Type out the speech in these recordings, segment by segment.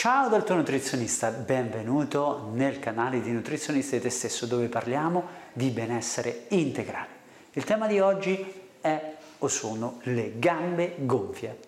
Ciao dal tuo nutrizionista, benvenuto nel canale di Nutrizionista di te stesso dove parliamo di benessere integrale. Il tema di oggi è o sono le gambe gonfie.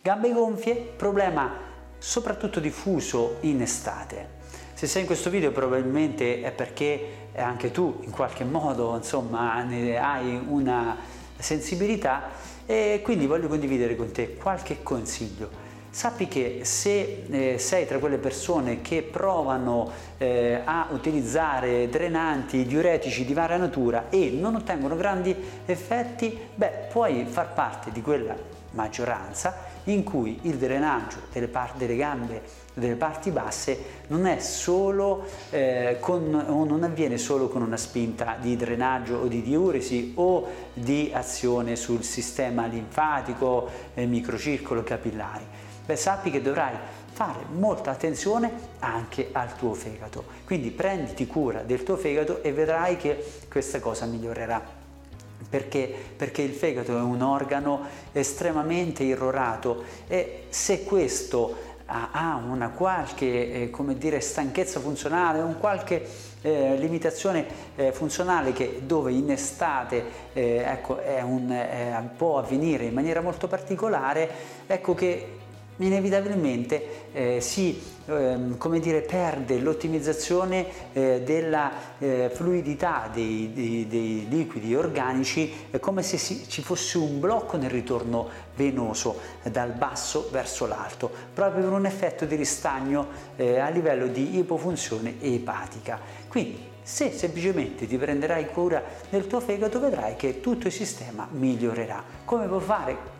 Gambe gonfie, problema soprattutto diffuso in estate. Se sei in questo video probabilmente è perché anche tu in qualche modo insomma hai una sensibilità e quindi voglio condividere con te qualche consiglio. Sappi che se eh, sei tra quelle persone che provano eh, a utilizzare drenanti diuretici di varia natura e non ottengono grandi effetti, beh, puoi far parte di quella maggioranza in cui il drenaggio delle, delle gambe delle parti basse non solo eh, con, non avviene solo con una spinta di drenaggio o di diuresi o di azione sul sistema linfatico, eh, microcircolo capillari. Beh, sappi che dovrai fare molta attenzione anche al tuo fegato. Quindi prenditi cura del tuo fegato e vedrai che questa cosa migliorerà. Perché? Perché il fegato è un organo estremamente irrorato e se questo ha una qualche eh, dire, stanchezza funzionale, un qualche eh, limitazione eh, funzionale che dove in estate eh, ecco, un, può avvenire in maniera molto particolare, ecco che inevitabilmente eh, si ehm, come dire, perde l'ottimizzazione eh, della eh, fluidità dei, dei, dei, liquidi organici, è come se si, ci fosse un blocco nel ritorno venoso dal basso verso l'alto, proprio per un effetto di ristagno eh, a livello di ipofunzione epatica. Quindi se semplicemente ti prenderai cura del tuo fegato vedrai che tutto il sistema migliorerà. Come puoi fare?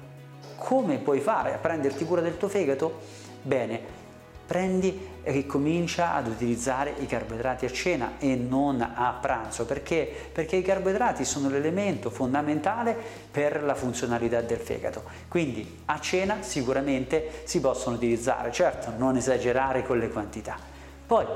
Come puoi fare a prenderti cura del tuo fegato? Bene, prendi e comincia ad utilizzare i carboidrati a cena e non a pranzo perché? perché i carboidrati sono l'elemento fondamentale per la funzionalità del fegato quindi a cena sicuramente si possono utilizzare certo non esagerare con le quantità poi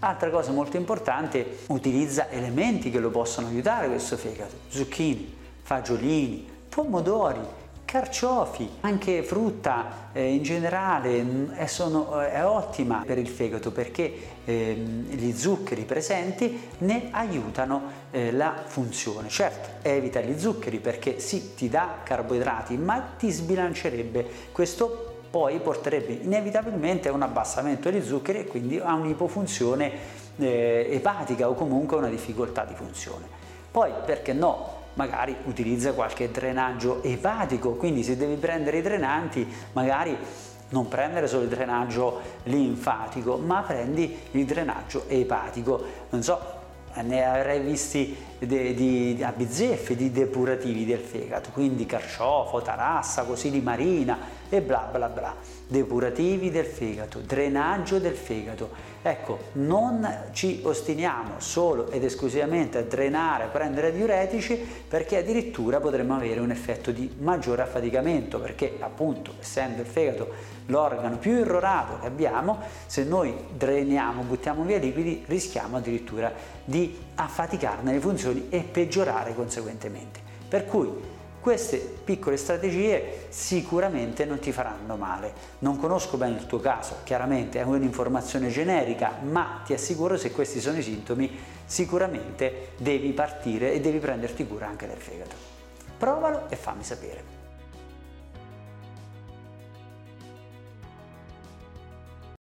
altra cosa molto importante utilizza elementi che lo possono aiutare questo fegato zucchini fagiolini pomodori carciofi, anche frutta eh, in generale mm, è, sono, eh, è, ottima per il fegato perché eh, gli zuccheri presenti ne aiutano eh, la funzione. Certo, evita gli zuccheri perché sì, ti dà carboidrati, ma ti sbilancerebbe. Questo poi porterebbe inevitabilmente a un abbassamento degli zuccheri e quindi a un'ipofunzione eh, epatica o comunque una difficoltà di funzione. Poi, perché no, magari utilizza qualche drenaggio epatico, quindi se devi prendere i drenanti magari non prendere solo il drenaggio linfatico, ma prendi il drenaggio epatico. Non so, ne avrei visti di, di, a bizzeffe di depurativi del fegato, quindi carciofo, tarassa, così di marina e bla bla bla. Depurativi del fegato, drenaggio del fegato. Ecco, non ci ostiniamo solo ed esclusivamente a drenare, a prendere diuretici, perché addirittura potremmo avere un effetto di maggiore affaticamento, perché appunto essendo il fegato l'organo più irrorato che abbiamo, se noi dreniamo, buttiamo via liquidi, rischiamo addirittura di affaticarne le funzioni e peggiorare conseguentemente. Per cui queste piccole strategie sicuramente non ti faranno male. Non conosco bene il tuo caso, chiaramente è un'informazione generica, ma ti assicuro se questi sono i sintomi sicuramente devi partire e devi prenderti cura anche del fegato. Provalo e fammi sapere.